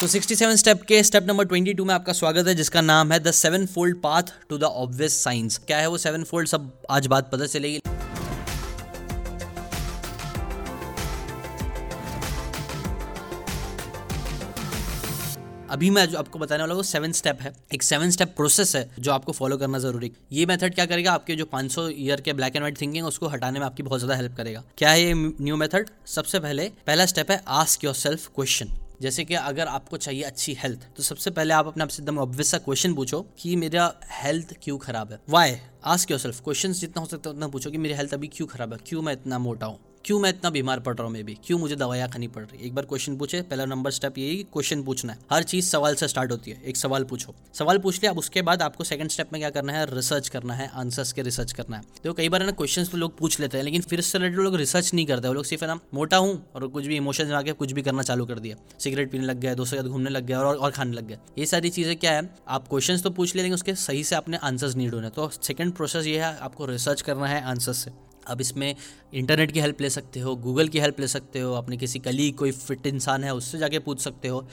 तो 67 स्टेप के step number 22 में आपका स्वागत है, जिसका नाम है the seven fold path to the obvious science क्या है वो सेवन फोल्ड सब आज बात पता चलेगी। अभी मैं जो आपको बताने वाला हूँ सेवन स्टेप है। एक सेवन स्टेप प्रोसेस है, जो आपको फॉलो करना ज़रूरी है। ये मेथड क्या करेगा? आपके जो 500 ईयर के ब्लैक एंड व्हाइट थिंकिंग उसको हटाने में आपकी बहुत ज़्यादा हेल्प करेगा। क्या है ये न्यू मेथड सबसे पहले, पहला स्टेप है आस्क योर सेल्फ क्वेश्चन जैसे कि अगर आपको चाहिए अच्छी हेल्थ तो सबसे पहले आप अपने आपसे एकदम ऑब्वियस सा क्वेश्चन पूछो कि मेरा हेल्थ क्यों खराब है? Why ask yourself question जितना हो सकता है उतना पूछो कि मेरी हेल्थ अभी क्यों खराब है? क्यों मैं इतना मोटा हूँ? क्यों मैं इतना बीमार पड़ रहा हूँ? मे भी क्यों मुझे दवाइयाँ खानी पड़ रही है? एक बार क्वेश्चन पूछे पहला नंबर स्टेप यही क्वेश्चन पूछना है। हर चीज़ सवाल से स्टार्ट होती है। एक सवाल पूछो। सवाल पूछ लिया अब उसके बाद आपको सेकंड स्टेप में क्या करना है? रिसर्च करना है आंसर्स के रिसर्च करना है। तो कई बार ना क्वेश्चन तो लोग पूछ लेते हैं लेकिन फिर से रिलेटेड लोग रिसर्च नहीं करते। वो लोग सिर्फ़ ना मोटा हूँ और कुछ भी इमोशन आके कुछ भी करना चालू कर दिया। सिगरेट पीने लग गया दोस्तों के साथ घूमने लग गया और, और खाने लग गया। ये सारी चीज़ें क्या है? आप क्वेश्चन तो पूछ लेकिन उसके सही से आपने आंसर्स नहीं ढूंढे। तो सेकंड प्रोसेस ये है आपको रिसर्च करना है आंसर से। अब इसमें इंटरनेट की हेल्प ले सकते हो गूगल की हेल्प ले सकते हो अपने किसी कली कोई फिट इंसान है उससे जाके पूछ सकते हो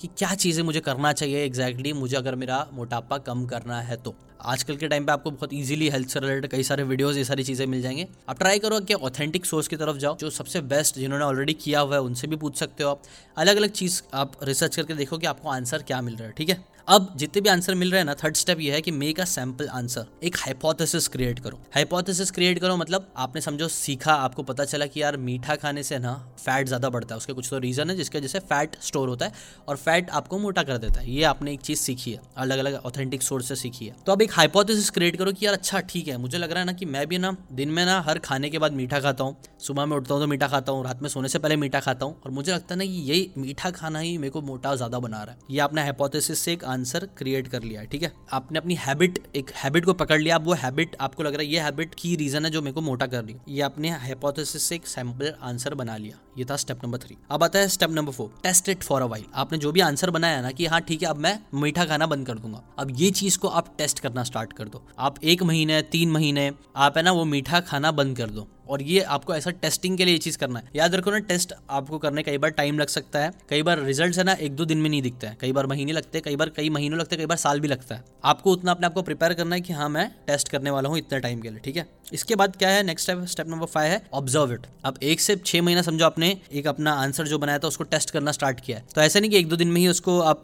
कि क्या चीज़ें मुझे करना चाहिए एग्जैक्टली exactly, मुझे अगर मेरा मोटापा कम करना है तो। आजकल के टाइम पे आपको बहुत इजीली हेल्थ से रिलेटेड कई सारे वीडियोस ये सारी चीज़ें मिल जाएँगे। आप ट्राई करो कि ऑथेंटिक सोर्स की तरफ़ जाओ जो सबसे बेस्ट जिन्होंने ऑलरेडी किया हुआ है उनसे भी पूछ सकते हो आप। अलग अलग चीज़ आप रिसर्च करके देखो कि आपको आंसर क्या मिल रहा है ठीक है? अब जितने भी आंसर मिल रहे हैं ना थर्ड स्टेप ये है कि मेक अ सैंपल आंसर एक हाइपोथेसिस क्रिएट करो. हाइपोथेसिस क्रिएट करो मतलब आपने समझो, सीखा, आपको पता चला कि यार मीठा खाने से ना फैट ज़्यादा बढ़ता है। उसके कुछ तो रीज़न है जिसके वजह से फैट स्टोर होता है और फैट आपको मोटा कर देता है। ये आपने एक चीज़ सीखी है अलग अलग ऑथेंटिक सोर्स से सीखी है। तो अब एक हाइपोथेसिस क्रिएट करो कि यार अच्छा ठीक है, मुझे लग रहा है ना कि मैं भी ना दिन में ना हर खाने के बाद मीठा खाता हूँ। सुबह में उठता हूँ तो मीठा खाता हूँ, रात में सोने से पहले मीठा खाता हूँ और मुझे लगता है ना कि यही मीठा खाना ही मेरे को मोटा ज़्यादा बना रहा है। ये आपने हाइपोथेसिस से एक आंसर क्रिएट कर लिया ठीक है? आपने अपनी हैबिट एक हैबिट को पकड़ लिया, अब वो हैबिट आपको लग रहा है ये हैबिट की रीजन है जो मेरे को मोटा कर रही है। ये आपने हाइपोथेसिस से एक सैंपल आंसर बना लिया। ये था स्टेप नंबर थ्री अब आता है step number four test it for a while आपने जो भी आंसर बनाया ना कि हाँ ठीक है, अब मैं मीठा खाना बंद कर दूँगा। अब ये चीज़ को आप टेस्ट करना स्टार्ट कर दो। आप एक महीने, तीन महीने, आप है ना वो मीठा खाना बंद कर दो। और ये आपको ऐसा टेस्टिंग के लिए ये चीज़ करना है। याद रखो ना टेस्ट आपको करने कई बार टाइम लग सकता है। कई बार रिज़ल्ट है ना, एक दो दिन में नहीं दिखते हैं। कई बार महीने लगते हैं, कई बार कई महीनों लगते हैं, कई बार साल भी लगता है। आपको उतना अपने आपको प्रिपेयर करना है कि हाँ मैं टेस्ट करने वाला हूँ इतने टाइम के लिए, ठीक है? इसके बाद क्या है next step step number five है ऑब्ज़र्व इट अब एक से छह महीना समझो आपने, एक अपना आंसर जो बनाया था, उसको टेस्ट करना स्टार्ट किया है। तो ऐसा नहीं कि एक दो दिन में ही उसको आप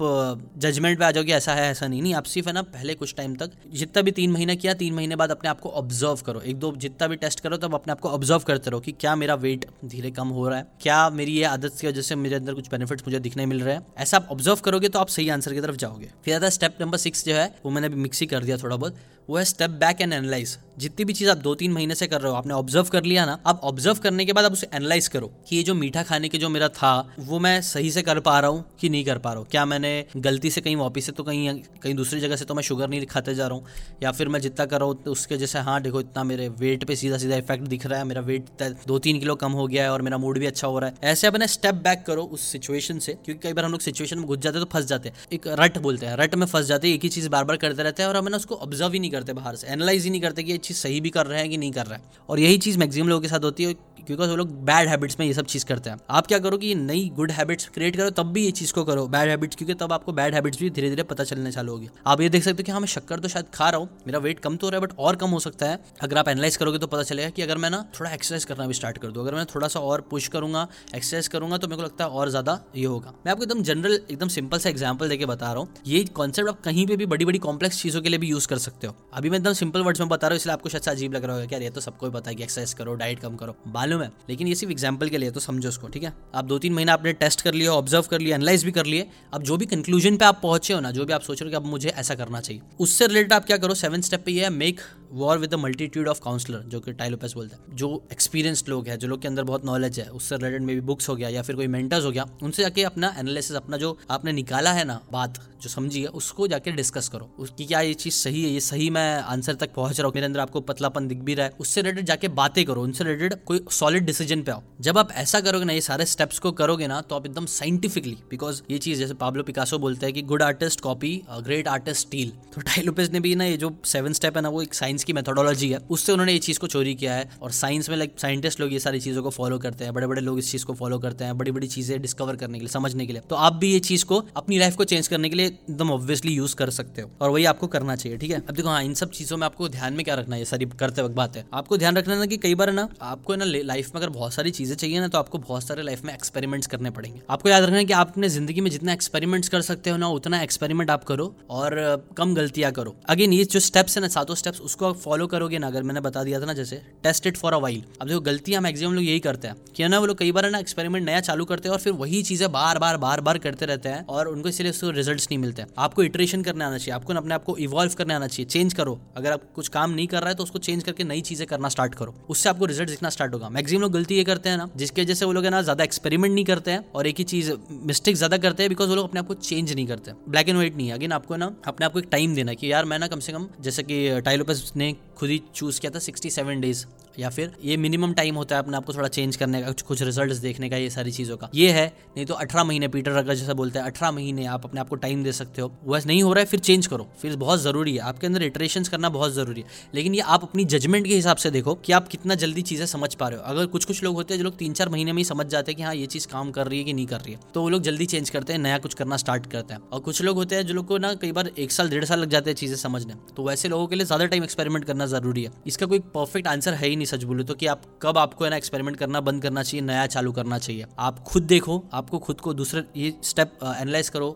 जजमेंट पे आ जाओगे, ऐसा है, ऐसा नहीं। नहीं, आप सिर्फ़ है ना, पहले कुछ टाइम तक, जितना भी तीन महीना किया, तीन महीने बाद अपने आपको ऑब्ज़र्व करो। एक दो जितना भी टेस्ट करो, तब अपने आपको ऑब्ज़र्व करते रहो कि क्या मेरा वेट धीरे कम हो रहा है, क्या मेरी ये आदत की वजह से मेरे अंदर कुछ बेनिफिट्स मुझे दिखने मिल रहे हैं। ऐसा आप ऑब्ज़र्व करोगे तो आप सही आंसर की तरफ़ जाओगे। फिर आता है स्टेप नंबर सिक्स जो है, वो मैंने अभी मिक्सी कर दिया थोड़ा बहुत। वो है स्टेप बैक एंड एनालाइज जितनी भी चीज़ आप दो तीन महीने से कर रहे हो, आपने ऑब्ज़र्व कर लिया ना, अब ऑब्ज़र्व करने के बाद आप उसे एनालाइज करो कि ये जो मीठा खाने के जो मेरा था, वो मैं सही से कर पा रहा हूँ कि नहीं कर पा रहा हूँ? क्या मैंने गलती से कहीं वापिस से तो कहीं कहीं दूसरी जगह से तो मैं शुगर नहीं खाते जा रहा हूँ? या फिर मैं जितना कर रहा हूँ तो उसके जैसे हाँ देखो, इतना मेरे वेट पे सीधा सीधा इफ़ेक्ट दिख रहा है, मेरा वेट दो तीन किलो कम हो गया है और मेरा मूड भी अच्छा हो रहा है। ऐसे अपने स्टेप बैक करो उस सिचुएशन से, क्योंकि कई बार हम लोग सिचुएशन में घुस जाते हैं तो फंस जाते हैं। एक रट बोलते हैं रट में फंस जाते हैं, एक ही चीज़ बार बार करते रहते हैं और हम उसको ऑब्ज़र्व ही नहीं करते बाहर से। एनालाइज ही नहीं करते कि ये चीज़ सही भी कर रहे हैं कि नहीं कर रहा है। और यही चीज़ मैक्सिमम लोगों के साथ होती है क्योंकि वो लोग बैड हैबिट्स में ये सब चीज़ करते हैं। आप क्या करो कि नई गुड हैबिट्स क्रिएट करो, तब भी ये चीज़ को करो बैड हैबिट्स क्योंकि तब आपको बैड हैबिट्स भी धीरे धीरे पता चलने चालू होगी। आप ये देख सकते हो कि हाँ मैं शक्कर तो शायद खा रहा हूँ, मेरा वेट कम तो हो रहा है बट और कम हो सकता है। अगर आप एनालाइज करोगे तो पता चलेगा कि अगर मैं ना थोड़ा एक्सरसाइज करना भी स्टार्ट कर दूँ, अगर मैं थोड़ा सा और पुश करूँगा एक्सरसाइज करूँगा तो मेरे को लगता है और ज़्यादा ये होगा। मैं आपको एकदम जनरल एकदम सिंपल सा एग्ज़ाम्पल देकर बता रहा हूँ। ये कॉन्सेप्ट आप कहीं पे भी बड़ी बड़ी कॉम्प्लेक्स चीज़ों के लिए भी यूज़ कर सकते हो। अभी मैं एकदम सिंपल वर्ड्स में बता रहा हूँ, इसलिए आपको शायद अजीब लग रहा होगा क्या ये तो सबको पता है कि एक्सरसाइज करो डाइट कम करो। मालूम है, लेकिन ये सिर्फ़ एग्ज़ाम्पल के लिए तो समझो उसको, ठीक है? आप दो तीन महीना आपने टेस्ट कर लिया ऑब्ज़र्व कर लिया एनालाइज भी कर लिए, अब जो भी कंक्लूजन पे आप पहुँचे हो ना, जो भी आप सोच रहे हो कि अब मुझे ऐसा करना चाहिए, उससे रिलेटेड आप क्या करो? सेवन स्टेप पे ये make war with the multitude of counsellor जो कि टाइलोपेस बोलते हैं, जो एक्सपीरियंस्ड लोग हैं, जो लोग के अंदर बहुत नॉलेज है, उससे रिलेटेड में भी बुक्स हो गया या फिर कोई मेंटर्स हो गया, उनसे जाके अपना एनालिसिस अपना जो आपने निकाला है ना, बात जो समझी है, उसको जाके डिस्कस करो। उसकी क्या ये चीज़ सही है, ये सही मैं आंसर तक पहुँच रहा हूँ, मेरे अंदर आपको पतलापन दिख भी रहा है, उससे रिलेटेड जाके बातें करो, उनसे रिलेटेड कोई सॉलिड डिसीज़न पे आओ। जब आप ऐसा करोगे ना, ये सारे स्टेप्स को करोगे ना तो आप एकदम साइंटिफिकली बिकॉज़ ये चीज़ जैसे पाब्लो पिकासो बोलते हैं कि good artist copy great artist steal तो टाइलोपेस ने भी ना ये जो सेवन स्टेप है ना, वो एक साइंस साइंस की मेथोडोलॉजी है, उससे उन्होंने ये चीज़ को चोरी किया है और साइंस में लाइक साइंटिस्ट लोग ये सारी चीज़ों को फॉलो करते हैं बड़े बड़े लोग इस चीज़ को फॉलो करते हैं बड़ी बड़ी चीज़ें डिस्कवर करने के लिए, समझने के लिए। तो आप भी ये चीज़ को अपनी लाइफ को चेंज करने के लिए एकदम ऑब्वियसली यूज़ कर सकते हो और वही आपको करना चाहिए, ठीक है? अब देखो हाँ इन सब चीज़ों में आपको ध्यान में क्या रखना है सारी करते वक्त बात? है आपको ध्यान रखना है कि कई बार ना, आपको ना लाइफ में अगर बहुत सारी चीज़ें चाहिए ना तो आपको बहुत सारे लाइफ में एक्सपेरिमेंट्स करने पड़ेंगे। आपको याद रखना है कि आप अपने ज़िंदगी में जितना एक्सपेरिमेंट्स कर सकते हो ना, उतना एक्सपेरिमेंट आप करो और कम गलतियाँ करो। अगेन ये जो स्टेप्स है ना, सातों स्टेप्स उसको आप फॉलो करोगे ना, अगर मैंने बता दिया था ना जैसे test it for a while अब देखो गलतियाँ मैक्सिमम लोग यही करते हैं। कि ना, वो लोग कई बार ना एक्सपेरिमेंट नया चालू करते हैं और फिर वही चीज़ें बार बार बार बार करते रहते हैं और उनको इसलिए उसको रिज़ल्ट नहीं मिलते। आपको इटरेशन करने आना चाहिए, आपको अपने आप को इवॉल्व करने आना चाहिए। चेंज करो। अगर आप कुछ काम नहीं कर रहा है तो उसको चेंज करके नई चीज़ें करना स्टार्ट करो। उससे आपको रिज़ल्ट दिखना स्टार्ट होगा। मैक्सिमम लोग गलती ये करते हैं ना, जिसके वजह से वो लोग है ना, ज़्यादा एक्सपेरिमेंट नहीं करते हैं और एक ही चीज़ मिस्टेक ज़्यादा करते हैं बिकॉज़ वो लोग अपने आप को चेंज नहीं करते। ब्लैक एंड व्हाइट नहीं है। अगेन आपको ना, अपने आप को एक टाइम देना कि यार, मैं ना कम से कम, जैसे कि टाइलोपस ने खुद ही चूज़ किया था सिक्सटी सेवन डेज़ या फिर ये मिनिमम टाइम होता है अपने आपको थोड़ा चेंज करने का, कुछ रिज़ल्ट देखने का, ये सारी चीज़ों का। ये है, नहीं तो अठारह महीने पीटर रगर जैसा बोलते हैं, अठारह महीने आप अपने आपको टाइम दे सकते हो। वैसे नहीं हो रहा है, फिर चेंज करो। फिर बहुत ज़रूरी है, आपके अंदर इटरेशन करना बहुत ज़रूरी है। लेकिन ये आप अपनी जजमेंट के हिसाब से देखो कि आप कितना जल्दी चीज़ें समझ पा रहे हो। अगर कुछ कुछ लोग होते हैं जो लोग तीन चार महीने में ही समझ जाते हैं कि हाँ ये चीज़ काम कर रही है कि नहीं कर रही है। तो वो लोग जल्दी चेंज करते हैं, नया कुछ करना स्टार्ट करते हैं। और कुछ लोग होते हैं जो लोग को ना, कई बार एक साल, डेढ़ साल लग जाते हैं चीज़ें समझने। तो वैसे लोगों के लिए ज़्यादा टाइम एक्सपेरिमेंट करना ज़रूरी है। इसका कोई परफेक्ट आंसर है ही नहीं, सच बोलो तो कि आप कब आपको है ना एक्सपेरिमेंट करना, बंद करना चाहिए, नया चालू करना चाहिए। आप खुद देखो, आपको खुद को दूसरे, ये स्टेप एनालाइज करो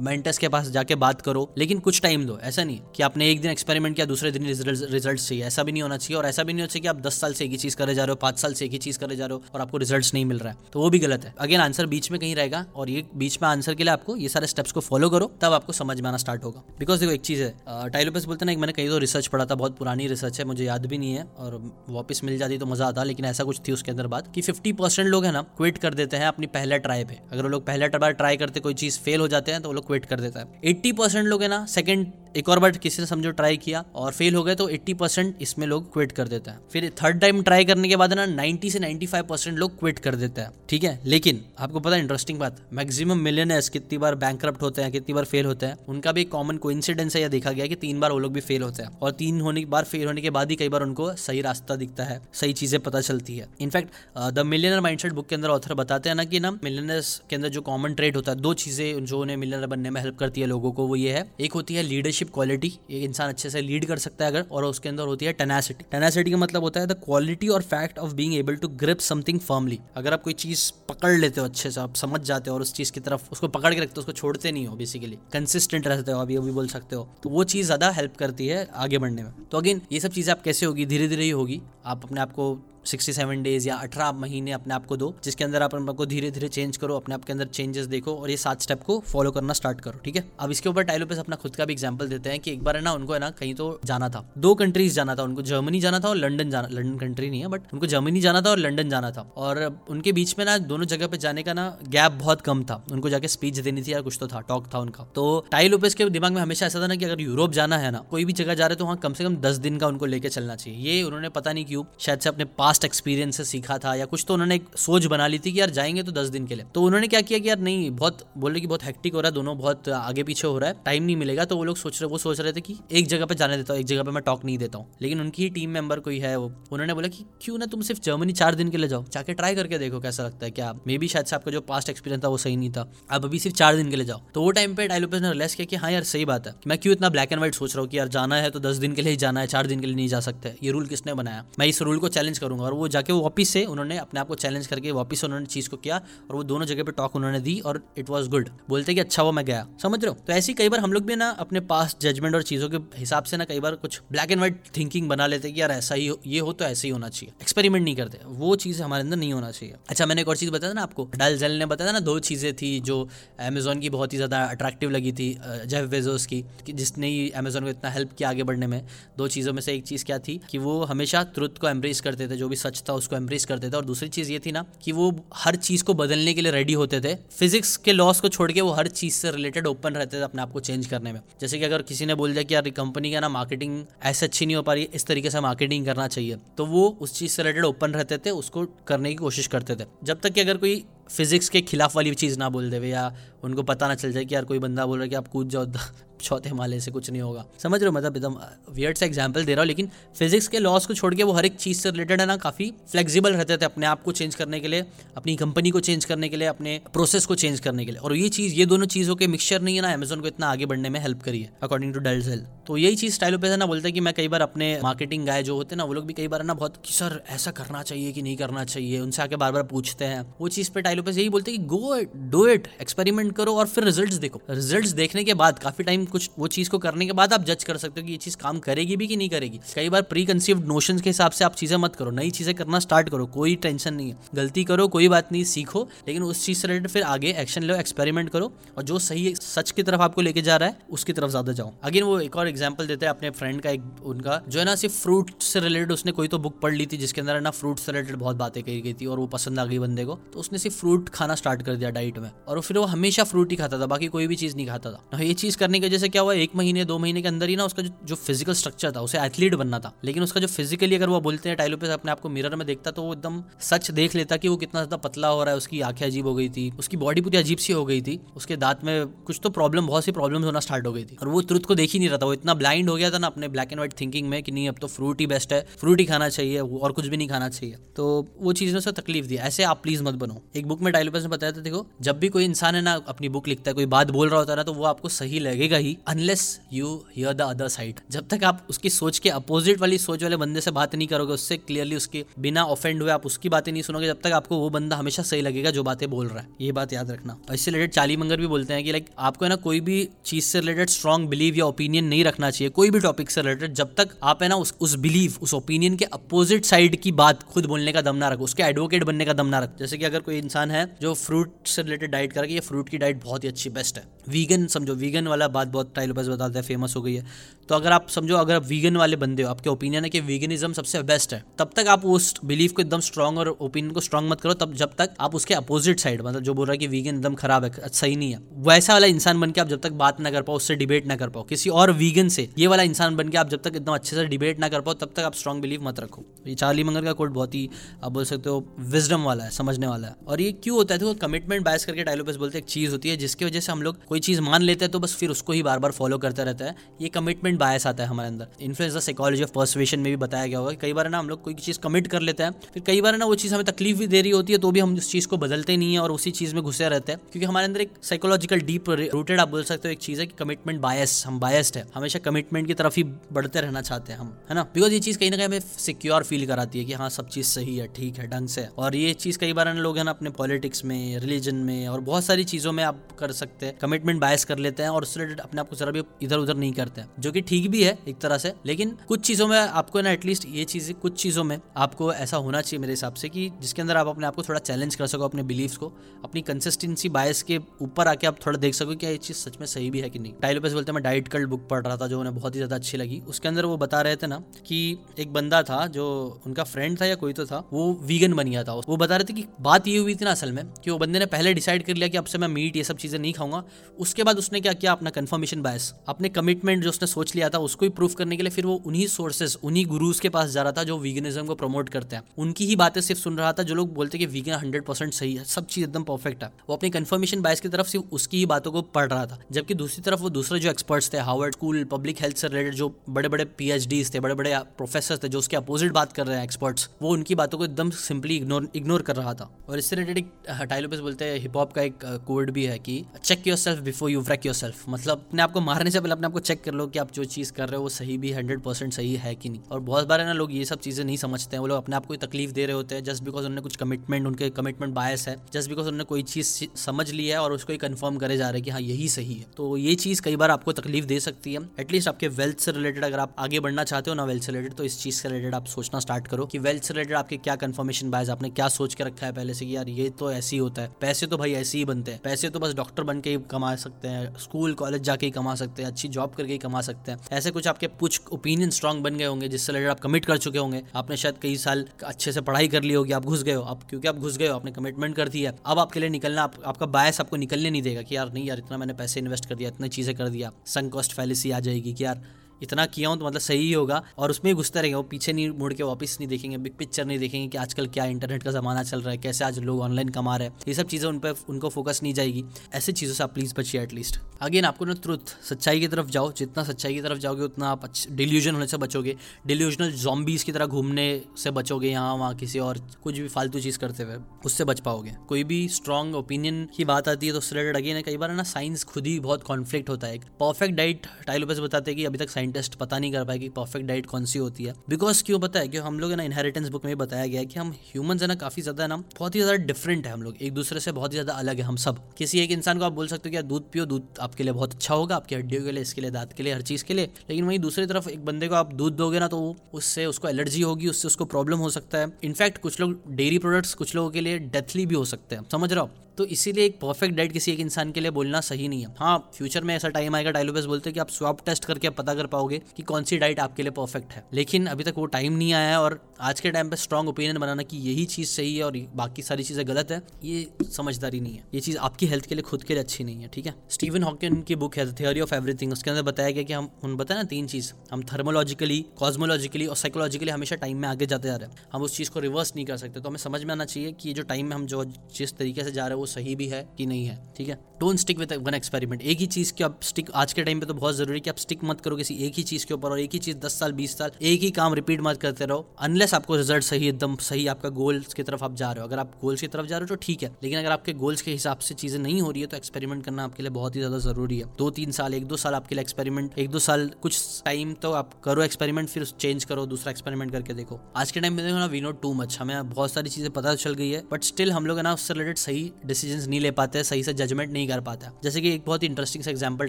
मेंटर्स के पास जाके बात करो, लेकिन कुछ टाइम दो, ऐसा नहीं कि आपने एक दिन एक्सपेरिमेंट किया, दूसरे दिन रिज़ल्ट चाहिए, ऐसा भी नहीं होना चाहिए, और ऐसा भी नहीं होना चाहिए कि आप दस साल से एक ही चीज़ करे जा रहे हो, पाँच साल से एक ही चीज़ करे जा रहे हो, और आपको रिज़ल्ट नहीं मिल रहा है। तो वो भी गलत है। अगेन आंसर बीच में कहीं रहेगा, और ये बीच में आंसर के लिए आपको ये सारे स्टेप्स को फॉलो करो, तब आपको समझ में आना स्टार्ट होगा। बिकॉज़ देखो, एक चीज़ है टाइलोपस बोलते ना, एक मैंने कहीं तो रिसर्च पढ़ा था, बहुत पुरानी रिसर्च है, मुझे याद भी नहीं है और वापस मिल जाती तो मज़ा आता, लेकिन ऐसा कुछ थी उसके अंदर बात कि 50 परसेंट लोग है ना क्विट कर देते हैं अपनी पहले ट्राई पे। अगर वो लोग पहले ट्राई करते, कोई चीज़ फेल हो जाते हैं तो वो लोग क्विट कर देता है। 80 परसेंट लोग है ना सेकंड एक और बार किसी ने समझो ट्राई किया और फेल हो गए तो 80 परसेंट इसमें लोग क्विट कर देते हैं। फिर थर्ड टाइम ट्राई करने के बाद ना 90 से 95 परसेंट लोग क्विट कर देते हैं, ठीक है? लेकिन आपको पता है इंटरेस्टिंग बात मैक्सिमम मिलियनर्स कितनी बार बैंक होते हैं, कितनी बार फेल होते हैं, उनका भी कॉमन को है, यह देखा गया कि तीन बार वो लोग भी फेल होते हैं और तीन होने के बार फेल होने के बाद ही कई बार उनको सही रास्ता दिखता है, सही चीज़ें पता चलती है। In fact the millionaire mindset book के अंदर ऑथर बताते हैं ना कि ना मिलियनर्स के अंदर जो कॉमन ट्रेड होता है, दो चीज़ें जो उन्हें मिलियनर बनने में हेल्प करती है लोगों को, वो ये है। एक होती है लीडरशिप क्वालिटी एक इंसान अच्छे से लीड कर सकता है अगर, और उसके अंदर होती है टेनासिटी टेनासिटी का मतलब होता है द क्वालिटी और fact of being able to grip something firmly अगर आप कोई चीज़ पकड़ लेते हो अच्छे से, आप समझ जाते हो और उस चीज़ की तरफ़ उसको पकड़ के रखते हो, उसको छोड़ते नहीं हो बेसिकली कंसिस्टेंट रहते हो अभी अभी बोल सकते हो. तो वो चीज़ ज़्यादा हेल्प करती है आगे बढ़ने में. तो अगेन ये सब चीज़ें आप कैसे होगी? धीरे धीरे ही होगी. आप अपने आप को सिक्सटी सेवन डेज़ या अठारह महीने अपने आप को दो, जिसके अंदर आप अपने को धीरे धीरे चेंज करो, अपने आप के अंदर चेंजेस देखो और ये सात स्टेप को फॉलो करना स्टार्ट करो, ठीक है? अब इसके ऊपर टाइलो पे अपना खुद का भी एग्ज़ाम्पल देते हैं कि एक बार है ना, उनको है ना, कहीं तो जाना था। दो कंट्रीज़ जाना था उनको जर्मनी जाना था और लंडन जाना लंडन कंट्री नहीं है बट उनको जर्मनी जाना था और लंडन जाना था। और उनके बीच में ना, दोनों जगह पे जाने का ना गैप बहुत कम था। उनको जाके स्पीच देनी थी या कुछ तो था टॉक था उनका। तो टाई लोपेस के दिमाग में हमेशा ऐसा था ना कि अगर यूरोप जाना है ना, कोई भी जगह जा रहे तो वहाँ कम से कम दस दिन का उनको लेके चलना चाहिए। ये उन्होंने पता नहीं क्यों, शायद से अपने पास्ट एक्सपीरियंस से सीखा था या कुछ तो उन्होंने एक सोच बना ली थी कि यार जाएँगे तो दस दिन के लिए। तो उन्होंने क्या किया कि यार नहीं, बहुत बोल रहे कि बहुत हेक्टिक हो रहा है, दोनों बहुत आगे पीछे हो रहा है टाइम नहीं मिलेगा। तो वो लोग सोच रहे, वो सोच रहे थे कि एक जगह पे जाने देता हूँ, एक जगह पे मैं टॉक नहीं देता हूँ। लेकिन उनकी ही टीम मेंबर कोई है वो, उन्होंने बोला कि क्यों ना तुम सिर्फ़ जर्मनी चार दिन के लिए जाओ, जाके ट्राई करके देखो कैसा लगता है क्या। मे भी शायद से आपका जो पास्ट एक्सपीरियंस था वो सही नहीं था। अब अभी सिर्फ़ चार दिन के लिए जाओ। तो वो टाइम पे डायलोपेस ने रियलाइज़ किया कि हाँ यार, सही बात है। मैं क्यों इतना ब्लैक एंड व्हाइट सोच रहा हूँ कि यार जाना है तो दस दिन के लिए ही जाना है, चार दिन के लिए नहीं जा सकते। ये रूल किसने बनाया? मैं इस रूल को चैलेंज करूँगा। और वो जाके वो वापिस से उन्होंने अपने आप को चैलेंज करके वापस उन्होंने चीज़ को किया और वो दोनों जगह पे टॉक उन्होंने दी और इट वॉज़ गुड बोलते कि अच्छा वो मैं गया। समझ रहे हो? तो ऐसी कई बार हम लोग भी ना अपने पास जजमेंट और चीज़ों के हिसाब से ना कई बार कुछ ब्लैक एंड व्हाइट थिंकिंग बना लेते कि यार ऐसा ही ये हो तो ऐसे ही होना चाहिए। एक्सपेरिमेंट नहीं करते। वो चीज़ हमारे अंदर नहीं होना चाहिए। अच्छा मैंने एक और चीज़ बताया ना आपको। डल जल ने बताया ना, दो चीज़ें थी जो अमेजोन की बहुत ही ज़्यादा अट्रैक्टिव लगी थी जेफ वेजोस की जिसने ही अमेजोन को इतना हेल्प किया आगे बढ़ने में। दो चीज़ों में से एक चीज़ क्या थी कि वो हमेशा ट्रुथ को एम्ब्रेस करते थे जो भी सच था उसको एम्ब्रेस करते थे। और दूसरी चीज़ ये थी ना कि वो हर चीज़ को बदलने के लिए रेडी होते थे। फिजिक्स के लॉस को छोड़ के वो हर चीज़ से रिलेटेड ओपन रहते थे अपने आप को चेंज करने में। जैसे कि अगर किसी ने बोल दिया कि यार कंपनी का ना मार्केटिंग ऐसे अच्छी नहीं हो पा रही, इस तरीके से मार्केटिंग करना चाहिए तो वो उस चीज़ से रिलेटेड ओपन रहते थे, उसको करने की कोशिश करते थे। जब तक कि अगर कोई फिजिक्स के खिलाफ वाली चीज़ ना बोल देवे या उनको पता ना चल जाए कि यार कोई बंदा बोल रहा है कि आप कूद जाओ, चौथे माले से कुछ नहीं होगा। समझ रहे हो मतलब एकदम वियर्ड से एग्ज़ाम्पल दे रहा हूँ, लेकिन फिजिक्स के लॉस को छोड़ के वो हर एक चीज़ से रिलेटेड है ना, काफ़ी फ्लेक्सिबल रहते थे अपने आप को चेंज करने के लिए, अपनी कंपनी को चेंज करने के लिए, अपने प्रोसेस को चेंज करने के लिए। और ये चीज़, ये दोनों चीज़ों के मिक्सचर नहीं है ना अमेजोन को इतना आगे बढ़ने में हेल्प करी है अकॉर्डिंग टू डल सेल तो यही चीज़ स्टाइलो पे ना, बोलते हैं कि मैं कई बार अपने मार्केटिंग गाय जो होते हैं ना, वो लोग भी कई बार ना, बहुत कि सर ऐसा करना चाहिए कि नहीं करना चाहिए, उनसे आके बार बार पूछते हैं। वो चीज़ पे पे यही बोलते हैं कि गो डू इट एक्सपेरिमेंट करो और फिर रिज़ल्ट देखो। रिज़ल्ट देखने के बाद, काफ़ी टाइम कुछ वो चीज़ को करने के बाद आप जज कर सकते हो कि ये चीज़ काम करेगी भी कि नहीं करेगी। कई बार प्री कंसीव्ड नोशन के हिसाब से आप चीज़ें मत करो, नई चीज़ें करना स्टार्ट करो, कोई टेंशन नहीं है। गलती करो, कोई बात नहीं, सीखो, लेकिन उस चीज़ से रिलेटेड फिर आगे एक्शन लो एक्सपेरिमेंट करो और जो सही सच की तरफ़ आपको लेके जा रहा है, उसकी तरफ़ ज़्यादा जाओ। अगेन वो एक और एग्ज़ाम्पल देते हैं अपने फ्रेंड का, एक उनका, जो है ना, सिर्फ़ फ्रूट से रिलेटेड उसने कोई तो बुक पढ़ ली थी, जिसके अंदर ना फ्रूट से रिलेटेड बहुत बातें कही गई थी और वो पसंद आ गई बंदे को तो उसने सिर्फ़ फ्रूट खाना स्टार्ट कर दिया डाइट में और फिर वो हमेशा फ्रूट ही खाता था बाकी कोई भी चीज़ नहीं खाता था। ये चीज़ करने की वजह से क्या हुआ एक महीने दो महीने के अंदर ही ना उसका जो, जो फ़िज़िकल स्ट्रक्चर था उसे एथलीट बनना था। लेकिन उसका जो फिजिकली अगर वो बोलते हैं टाइलो पे अपने आप को मिरर में देखता तो वो एकदम सच देख लेता कि वो कितना ज़्यादा पतला हो रहा है उसकी आँखें अजीब हो गई थी उसकी बॉडी पूरी अजीब सी हो गई थी उसके दांत में कुछ तो प्रॉब्लम बहुत सी प्रॉब्लम होना स्टार्ट हो गई थी। और वो ट्रुथ को देख ही नहीं रहा था वो इतना ब्लाइंड हो गया था ना अपने ब्लैक एंड व्हाइट थिंकिंग में कि नहीं अब तो फ्रूट ही बेस्ट है फ्रूट ही खाना चाहिए और कुछ भी नहीं खाना चाहिए। तो वो चीज़ ने उसे तकलीफ़ दी ऐसे आप प्लीज़ मत बनो। एक में टाइलोपस ने बताया था, देखो, जब भी कोई इंसान है ना, अपनी बुक लिखता है, कोई बात बोल रहा होता है ना तो वो आपको सही लगेगा ही unless you hear the other side जब तक आप उसकी सोच के अपोजिट वाली सोच वाले बंदे से बात नहीं करोगे, उससे क्लियरली उसके बिना ऑफेंड हुए आप उसकी बातें नहीं सुनोगे, जब तक आपको वो बंदा हमेशा सही लगेगा जो बातें बोल रहा है. ये बात याद रखना. और इससे रिलेटेड चाली मंगर भी बोलते हैं कि लाइक आपको है ना, कोई भी चीज़ से रिलेटेड स्ट्रॉन्ग बिलीव या ओपिनियन नहीं रखना चाहिए, कोई भी टॉपिक से रिलेटेड जब तक आप है ना, उस उस बिलीव उस ओपिनियन के अपोजिट साइड की बात खुद बोलने का दम ना रखो, उसके एडवोकेट बनने का दम ना रखो. जैसे कि अगर कोई इंसान है जो फ्रूट से रिलेटेड डाइट करके ये फ्रूट की डाइट बहुत ही अच्छी बेस्ट है। वीगन समझो वीगन वाला बात बहुत टाइल टाइलोपस बताता है फ़ेमस हो गई है। तो अगर आप समझो, अगर आप वीगन वाले बंदे हो, आपके ओपिनियन है कि वीगनिज्म सबसे बेस्ट है, तब तक आप उस बिलीफ को एकदम स्ट्रॉन्ग और ओपिनियन को स्ट्रॉन्ग मत करो, तब जब तक आप उसके अपोजिट साइड मतलब जो बोल रहा है कि वीगन एकदम खराब है सही नहीं है। वैसा वाला इंसान बन के आप जब तक बात ना कर पाओ, उससे डिबेट ना कर पाओ, किसी और वीगन से, ये वाला इंसान बन के आप जब तक एकदम अच्छे से डिबेट ना कर पाओ, तब तक आप स्ट्रॉन्ग बिलीव मत रखो। ये चार्ली मंगर का कोड बहुत ही, आप बोल सकते हो विजडम वाला है, समझने वाला है। और ये क्यों होता है? तो कमिटमेंट बायस करके टाइलोपस बोलते एक चीज़ होती है जिसकी वजह से हम लोग कोई चीज़ मान लेते हैं तो बस फिर उसको ही बार बार फॉलो करते रहता है। ये कमिटमेंट बायस आता है हमारे अंदर। इन्फ्लुएंस साइकोलॉजी ऑफ़ पर्सुएशन में भी बताया गया होगा कई बार ना हम लोग कोई चीज़ कमिट कर लेते हैं, फिर कई बार ना वो चीज़ हमें तकलीफ़ भी दे रही होती है तो भी हम उस चीज़ को बदलते नहीं है और उसी चीज़ में घुसे रहते हैं। क्योंकि हमारे अंदर एक साइकोलॉजिकल डीप रूटेड आप बोल सकते हो एक चीज़ है कि कमिटमेंट बायस हम बायस्ड है। हमेशा कमिटमेंट की तरफ़ ही बढ़ते रहना चाहते हैं हम, है ना? बिकॉज़ ये चीज़ कहीं ना कहीं हमें सिक्योर फील कराती है कि हाँ सब चीज़ सही है, ठीक है, ढंग से और ये चीज़ कई बार लोग है ना अपने पॉलिटिक्स में रिलीजन में और बहुत सारी चीज़ों में आप कर सकते हैं। कमिटमेंट बायस कर लेते हैं और उससे अपने आप को जरा भी इधर उधर नहीं करते हैं, जो कि ठीक भी है एक तरह से, लेकिन कुछ चीज़ों में आपको ना एटलीस्ट ये चीज़ें, कुछ चीज़ों में आपको ऐसा होना चाहिए मेरे हिसाब से कि जिसके अंदर आप अपने आप को थोड़ा चैलेंज कर सको, अपने बिलीव्स को, अपनी कंसिस्टेंसी बायस के ऊपर आके आप थोड़ा देख सको कि ये चीज़ सच में सही भी है कि नहीं। टाइलोपस बोलते मैं डाइट कल्ट बुक पढ़ रहा था, जो उन्हें बहुत ही ज़्यादा अच्छी लगी। उसके अंदर वो बता रहे थे ना कि एक बंदा था जो उनका फ्रेंड था या कोई तो था, वो वीगन बन गया था। वो बता रहे थे कि बात ये हुई थी ना असल में कि वो बंदे ने पहले डिसाइड कर लिया कि अब से मैं मीट ये सब चीज़ें नहीं खाऊँगा उसके बाद उसने क्या किया? अपना कन्फर्मेशन बायस अपने कमिटमेंट जो उसने सोच लिया था, उसको ही प्रूफ करने के लिए फिर वो उन्हीं सोर्सेज उन्हीं गुरुज के पास जा रहा था जो वीगनिज्म को प्रमोट करते हैं। उनकी ही बातें सिर्फ़ सुन रहा था जो लोग बोलते कि वीगन हंड्रेड परसेंट सही है, सब चीज़ एकदम परफेक्ट है। वो अपनी कन्फर्मेशन बायस की तरफ़ सिर्फ़ उसकी ही बातों को पढ़ रहा था, जबकि दूसरी तरफ़ वो दूसरे जो एक्सपर्ट्स थे हार्वर्ड स्कूल पब्लिक हेल्थ से रिलेटेड जो बड़े बड़े पी थे बड़े बड़े प्रोफेसर थे, जो उसके अपोजिट बात कर रहे हैं एक्सपर्ट्स वो उनकी बातों को एकदम सिंपली इग्नोर इग्नोर कर रहा था। और इससे रिलेटेड एक टाइलोपस बोलते हैं हिप हॉप का एक कोड भी है कि check yourself before you wreck yourself मतलब अपने आपको मारने से पहले अपने आपको चेक कर लो कि आप जो चीज़ कर रहे हो वो सही भी हंड्रेड परसेंट सही है कि नहीं। और बहुत बार है ना लोग ये सब चीज़ें नहीं समझते हैं। वो लोग अपने आप को तकलीफ़ दे रहे होते हैं जस्ट बिकॉज़ उन्होंने कुछ कमिटमेंट उनके कमिटमेंट बायस है। जस्ट बिकॉज़ उन्होंने कोई चीज़ समझ ली है और उसको ही कन्फर्म करे जा रहे हैं कि हाँ यही सही है। तो ये चीज़ कई बार आपको तकलीफ़ दे सकती है। एटलीस्ट आपके वेल्थ से रिलेटेड अगर आप आगे बढ़ना चाहते हो ना वेल्थ से रिलेटेड तो इस चीज़ से रिलेटेड आप सोचना स्टार्ट करो कि वेल्थ से रिलेटेड आपके क्या कन्फर्मेशन बायस आपने क्या सोच के रखा है पहले से कि यार ये तो ऐसे ही होता है। पैसे तो भाई ऐसे ही बनते हैं। पैसे तो बस डॉक्टर बन के ही कमा सकते हैं स्कूल कॉलेज जाके ही कमा सकते हैं अच्छी जॉब करके ही कमा सकते हैं। ऐसे कुछ आपके कुछ ओपिनियन स्ट्रांग बन गए होंगे जिससे रिलेटेड आप कमिट कर चुके होंगे। आपने शायद कई साल अच्छे से पढ़ाई कर ली होगी आप घुस गए हो। आप क्योंकि आप घुस गए हो आपने कमिटमेंट कर दी है अब आपके लिए निकलना आप, आपका बायस आपको निकलने नहीं देगा कि यार नहीं यार इतना मैंने पैसे इन्वेस्ट कर दिया इतनी चीज़ें कर दिया संक कॉस्ट फैलिसी आ जाएगी कि यार इतना किया हूँ तो मतलब सही ही होगा। और उसमें घुसते रहेंगे, वो पीछे नहीं मुड़ के वापस नहीं देखेंगे बिग पिक्चर नहीं देखेंगे कि आजकल क्या इंटरनेट का जमाना चल रहा है, कैसे आज लोग ऑनलाइन कमा रहे हैं। ये सब चीज़ें उन पर उनको फोकस नहीं जाएगी। ऐसी चीज़ों से आप प्लीज़ बचिए एटलीस्ट अगेन आपको ना ट्रुथ सच्चाई की तरफ़ जाओ। जितना सच्चाई की तरफ़ जाओगे, उतना आप डिल्यूजन होने से बचोगे। डिल्यूजनल जॉम्बीज की तरह घूमने से बचोगे यहाँ, वहाँ, किसी और, कुछ भी फालतू चीज़ करते हुए, उससे बच पाओगे। कोई भी स्ट्रॉन्ग ओपिनियन की बात आती है तो उससे रिलेटेड अगेन कई बार ना साइंस खुद ही बहुत कॉन्फ्लिक्ट होता है। परफेक्ट डाइट टाइलोपस बताते हैं कि अभी तक साइंटिस्ट पता नहीं कर पाए कि परफेक्ट डाइट कौन सी होती है। बिकॉज़ क्यों पता है? कि हम लोग ना इनहेरिटेंस बुक में बताया गया है कि हम ह्यूमन है ना काफ़ी ज़्यादा ना, बहुत ही ज़्यादा डिफरेंट है हम लोग। एक दूसरे से बहुत ही ज़्यादा अलग है हम सब। किसी एक इंसान को आप बोल सकते हो कि दूध पियो, दूध आपके लिए बहुत अच्छा होगा, आपकी हड्डियों के लिए, इसके लिए, दांत के लिए, हर चीज़ के लिए। लेकिन वहीं दूसरी तरफ़ एक बंदे को आप दूध दोगे ना तो उससे उसको एलर्जी होगी, उससे उसको प्रॉब्लम हो सकता है। इनफैक्ट कुछ लोग डेयरी प्रोडक्ट्स कुछ लोगों के लिए डेथली भी हो सकते हैं। समझ रहा हो? तो इसीलिए एक परफेक्ट डाइट किसी एक इंसान के लिए बोलना सही नहीं है। हाँ फ्यूचर में ऐसा टाइम आएगा डायलोबेस बोलते हैं कि आप स्वाप टेस्ट करके पता कर पाओगे कि कौन सी डाइट आपके लिए परफेक्ट है। लेकिन अभी तक वो टाइम नहीं आया है और आज के टाइम पे स्ट्रॉन्ग ओपिनियन बनाना कि यही चीज़ सही है और बाकी सारी चीज़ें गलत है, ये समझदारी नहीं है। ये चीज़ आपकी हेल्थ के लिए खुद के लिए अच्छी नहीं है, ठीक है? स्टीवन हॉकिन की बुक है थियोरी ऑफ़ एवरीथिंग उसके अंदर बताया गया कि हम, उन बताया ना तीन चीज़, हम थर्मोलॉजिकली कॉस्मोलॉजिकली और साइकोलॉजिकली हमेशा टाइम में आगे जाते जा रहे हैं। हम उस चीज़ को रिवर्स नहीं कर सकते तो हमें समझ में आना चाहिए कि जो टाइम में हम जो, जिस तरीके से जा रहे हैं वो सही भी है कि नहीं है, ठीक है? Don't stick with one experiment एक ही चीज़ की आप स्टिक आज के टाइम पे तो बहुत ज़रूरी है कि आप स्टिक मत करो किसी एक ही चीज़ के ऊपर और एक ही चीज़ दस साल, बीस साल, एक ही काम रिपीट मत करते रहो अनलेस आपको रिज़ल्ट सही, एकदम सही आपका गोल्स की तरफ़ आप जा रहे हो। अगर आप गोल्स की तरफ़ जा रहे हो तो ठीक है, लेकिन अगर आपके गोल्स के हिसाब से चीज़ें नहीं हो रही है तो एक्सपेरिमेंट करना आपके लिए बहुत ही ज़्यादा ज़रूरी है। दो तीन साल, एक दो साल आपके लिए एक्सपेरिमेंट एक दो साल कुछ टाइम तो आप करो एक्सपेरिमेंट फिर चेंज करो, दूसरा एक्सपेरिमेंट करके देखो। आज के टाइम में देखो ना वी नो टू मच हमें बहुत सारी चीज़ें पता चल गई है बट स्टिल हम लोग ना उससे रिलेटेड सही डिसीज़न नहीं ले पाते, सही से जजमेंट नहीं कर पाते। जैसे कि एक बहुत ही इंटरेस्टिंग सा एग्ज़ाम्पल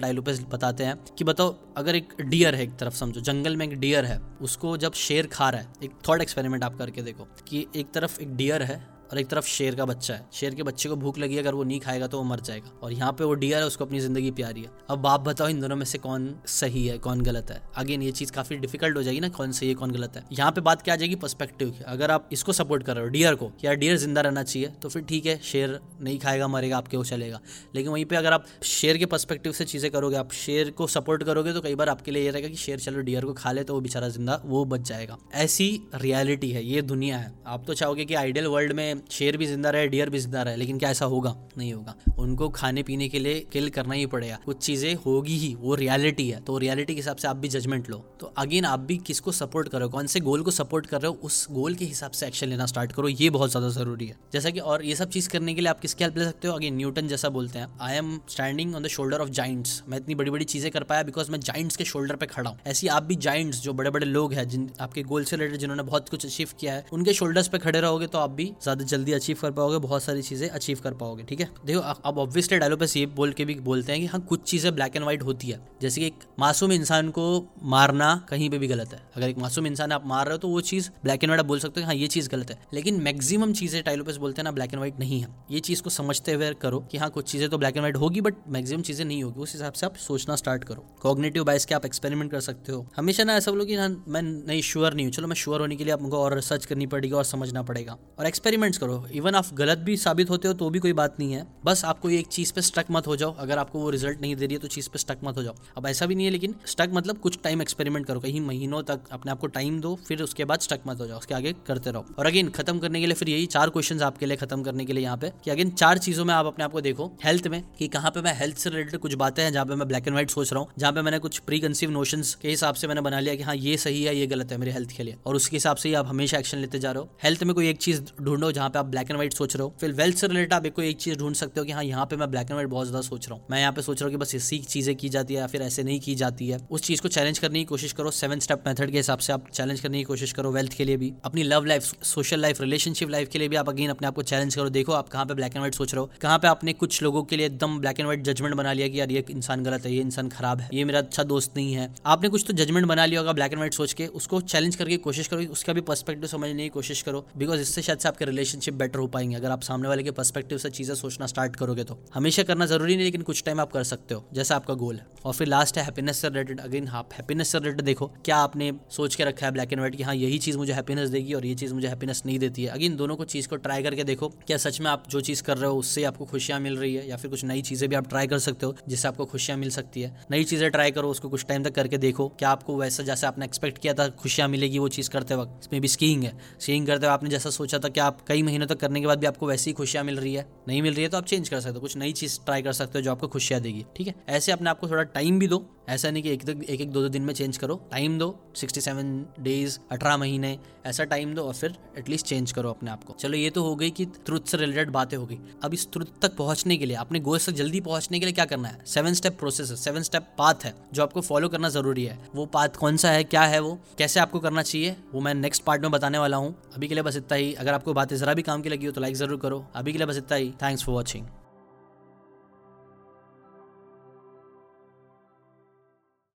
टाइलोपेस बताते हैं कि बताओ, अगर एक डियर है एक तरफ़ समझो, जंगल में एक डियर है, उसको जब शेर खा रहा है, एक थॉट एक्सपेरिमेंट आप करके देखो, कि एक तरफ़ एक डियर है और एक तरफ़ शेर का बच्चा है। शेर के बच्चे को भूख लगी अगर वो नहीं खाएगा तो वो मर जाएगा। और यहाँ पे वो डियर है, उसको अपनी ज़िंदगी प्यारी है। अब आप बताओ, इन दोनों में से कौन सही है, कौन गलत है? अगेन ये चीज़ काफ़ी डिफ़िकल्ट हो जाएगी ना, कौन सही है, कौन गलत है। यहाँ पे बात क्या आ जाएगी? पर्सपेक्टिव की। अगर आप इसको सपोर्ट कर रहे हो डियर को यार डियर ज़िंदा रहना चाहिए तो फिर ठीक है, शेर नहीं खाएगा, मरेगा, आपके वो चलेगा। लेकिन वहीं पर अगर आप शेर के पर्सपेक्टिव से चीज़ें करोगे, आप शेर को सपोर्ट करोगे तो कई बार आपके लिए ये रहेगा कि शेर चलो डियर को खा ले तो वो बेचारा ज़िंदा, वो बच जाएगा। ऐसी रियलिटी है, ये दुनिया है। आप तो चाहोगे कि आइडियल वर्ल्ड में शेर भी ज़िंदा रहे, डियर भी ज़िंदा रहे, लेकिन क्या ऐसा होगा? नहीं होगा। उनको खाने पीने के लिए किल करना ही पड़ेगा। कुछ चीज़ें होगी ही, वो रियलिटी है। तो रियलिटी के हिसाब से आप भी जजमेंट लो। तो अगेन आप भी किसको सपोर्ट करो कौन से गोल को सपोर्ट कर रहे हो? उस गोल के हिसाब से एक्शन लेना स्टार्ट करो। ये बहुत ज़्यादा ज़रूरी है। जैसा कि और ये सब चीज़ करने के लिए आप किसकी हेल्प ले सकते हो? अगेन न्यूटन जैसा बोलते हैं। I am standing on the shoulder of giants मैं इतनी बड़ी बड़ी चीज़ें कर पाया बिकॉज़ मैं जाइंट्स के शोल्डर पे खड़ा हूँ। ऐसी आप भी जाइंट्स जो बड़े बड़े लोग हैं, जिन, आपके गोल से रिलेटेड जिन्होंने बहुत कुछ अचीव किया है, उनके शोल्डर्स पे खड़े रहोगे तो आप भी ज़्यादा जल्दी अचीव कर पाओगे, बहुत सारी चीज़ें अचीव कर पाओगे, ठीक है? देखो, अब ऑब्वियसली पे ये बोल के भी बोलते हैं कि हाँ कुछ चीज़ें ब्लैक एंड व्हाइट होती है। जैसे कि एक मासूम इंसान को मारना कहीं पर भी गलत है। अगर एक मासूम इंसान आप मार रहे हो तो वो चीज़ ब्लैक एंड व्हाइट बोल सकते हो हाँ ये चीज़ गलत है। लेकिन मैक्सिमम चीज़ें टाइलोपेस बोलते हैं ना ब्लैक एंड व्हाइट नहीं है। ये चीज़ को समझते हुए करो कि हाँ कुछ चीज़ें तो ब्लैक एंड व्हाइट होगी बट मैक्सिमम चीज़ें नहीं होगी। उस हिसाब से आप सोचना स्टार्ट करो। कॉग्नेटिव बाइस के आप एक्सपेरिमेंट कर सकते हो। हमेशा ना ऐसा बोलो कि हाँ मैं नहीं श्योर नहीं हूँ। चलो, मैं श्योर होने के लिए आपको और रिसर्च करनी पड़ेगी और समझना पड़ेगा। और एक्सपेरिमेंट्स करो। इवन आप गलत भी साबित होते हो तो भी कोई बात नहीं है। बस आपको एक चीज़ पे स्टक मत हो जाओ। अगर आपको वो रिज़ल्ट नहीं दे रही है तो चीज़ पे स्टक मत हो जाओ। अब ऐसा भी नहीं है, लेकिन स्टक मतलब कुछ टाइम एक्सपेरिमेंट करो। कहीं महीनों तक अपने आपको टाइम दो, फिर उसके बाद स्टक मत हो जाओ। उसके आगे करते रहो। और अगेन खत्म करने के लिए फिर यही चार क्वेश्चन आपके लिए खत्म करने के लिए यहाँ पे कि अगेन चार चीज़ों में आप अपने आपको देखो। हेल्थ में, कि कहाँ पे मैं हेल्थ से रिलेटेड कुछ बातें हैं, जहाँ पे मैं ब्लैक एंड व्हाइट सोच रहा हूँ। जहाँ पे मैंने कुछ प्री कंसीव नोशन के हिसाब से मैंने बना लिया कि हाँ ये सही है, ये गलत है मेरे हेल्थ के लिए। और उसके हिसाब से ही आप हमेशा एक्शन लेते जा रहे हो। हेल्थ में कोई एक चीज़ ढूंढो जहाँ पे आप ब्लैक एंड व्हाइट सोच रहे हो। फिर वेल्थ से रिलेटेड आप एक चीज़ ढूंढ सकते हो कि हाँ यहाँ पे मैं ब्लैक एंड व्हाइट बहुत ज़्यादा सोच रहा हूँ। मैं यहाँ पे सोच रहा हूँ कि बस इसी चीज़ें की जाती है या फिर ऐसे नहीं की जाती है। उस चीज़ को चैलेंज करने की कोशिश करो। सेवन स्टेप मेथड के हिसाब से आप चैलेंज करने की कोशिश करो वेल्थ के लिए भी। अपनी love life social life relationship life के लिए भी आप अगेन अपने आप को चैलेंज करो। देखो आप कहाँ पे ब्लैक एंड व्हाइट सोच रहे हो। कहाँ पे आपने कुछ लोगों के लिए एकदम ब्लैक एंड व्हाइट जजमेंट बना लिया कि यार ये इंसान गलत है, ये इंसान खराब है, ये मेरा अच्छा दोस्त नहीं है। आपने कुछ तो जजमेंट बना लिया होगा ब्लैक एंड व्हाइट सोच के। उसको चैलेंज करके कोशिश करो उसका भी पर्सपेक्टिव समझने की कोशिश करो। बिकॉज़ इससे शायद से आपके रिलेशनशिप बेटर हो पाएँगे। अगर आप सामने वाले के पर्सपेक्टिव से चीज़ें सोचना स्टार्ट करोगे तो। हमेशा करना ज़रूरी नहीं, लेकिन कुछ टाइम आप कर सकते हो, जैसा आपका गोल है। और फिर लास्ट है हैप्पीनेस से रिलेटेड अगेन आप हैप्पीनेस से रिलेटेड देखो, क्या आपने सोच के रखा है ब्लैक एंड व्हाइट कि हाँ यही चीज़ मुझे हैप्पीनेस देगी और ये चीज़ मुझे हैप्पीनेस नहीं देती है। अगेन दोनों को चीज़ को ट्राई करके देखो, क्या सच में आप जो चीज़ कर रहे हो, उससे आपको खुशियाँ मिल रही है, या फिर कुछ नई चीज़ें भी आप ट्राई कर सकते हो, जिससे आपको खुशियाँ मिल सकती है। नई चीज़ें ट्राई करो, उसको कुछ टाइम तक करके देखो, क्या आपको वैसा जैसे आपने एक्सपेक्ट किया था, खुशियाँ मिलेगी वो चीज़ करते वक्त। इसमें भी स्कीइंग है। स्कीइंग करते हुए आपने जैसा सोचा था कि आप कई महीनों तक करने के बाद भी आपको वैसी खुशियाँ मिल रही है। नहीं मिल रही है तो आप चेंज कर सकते हो, कुछ नई चीज़ ट्राई कर सकते हो जो आपको खुशियाँ देगी, ठीक है? ऐसे अपने आपको थोड़ा टाइम भी दो ऐसा नहीं कि एक एक एक दो दो दिन में चेंज करो। टाइम दो सिक्सटी सेवन डेज़ अठारह महीने, ऐसा टाइम दो और फिर एटलीस्ट चेंज करो अपने आप को। चलो, ये तो हो गई कि ट्रुथ से रिलेटेड बातें हो गई। अब इस ट्रुथ तक पहुँचने के लिए, अपने गोल्स तक जल्दी पहुँचने के लिए क्या करना है? सेवन स्टेप प्रोसेस है सेवन स्टेप पाथ है, जो आपको फॉलो करना ज़रूरी है। वो पाथ कौन सा है, क्या है वो, कैसे आपको करना चाहिए, वो मैं नेक्स्ट पार्ट में बताने वाला हूँ। अभी के लिए बस इतना ही। अगर आपको बातें जरा भी काम की लगी हो तो लाइक ज़रूर करो। अभी के लिए बस इतना ही। Thanks for watching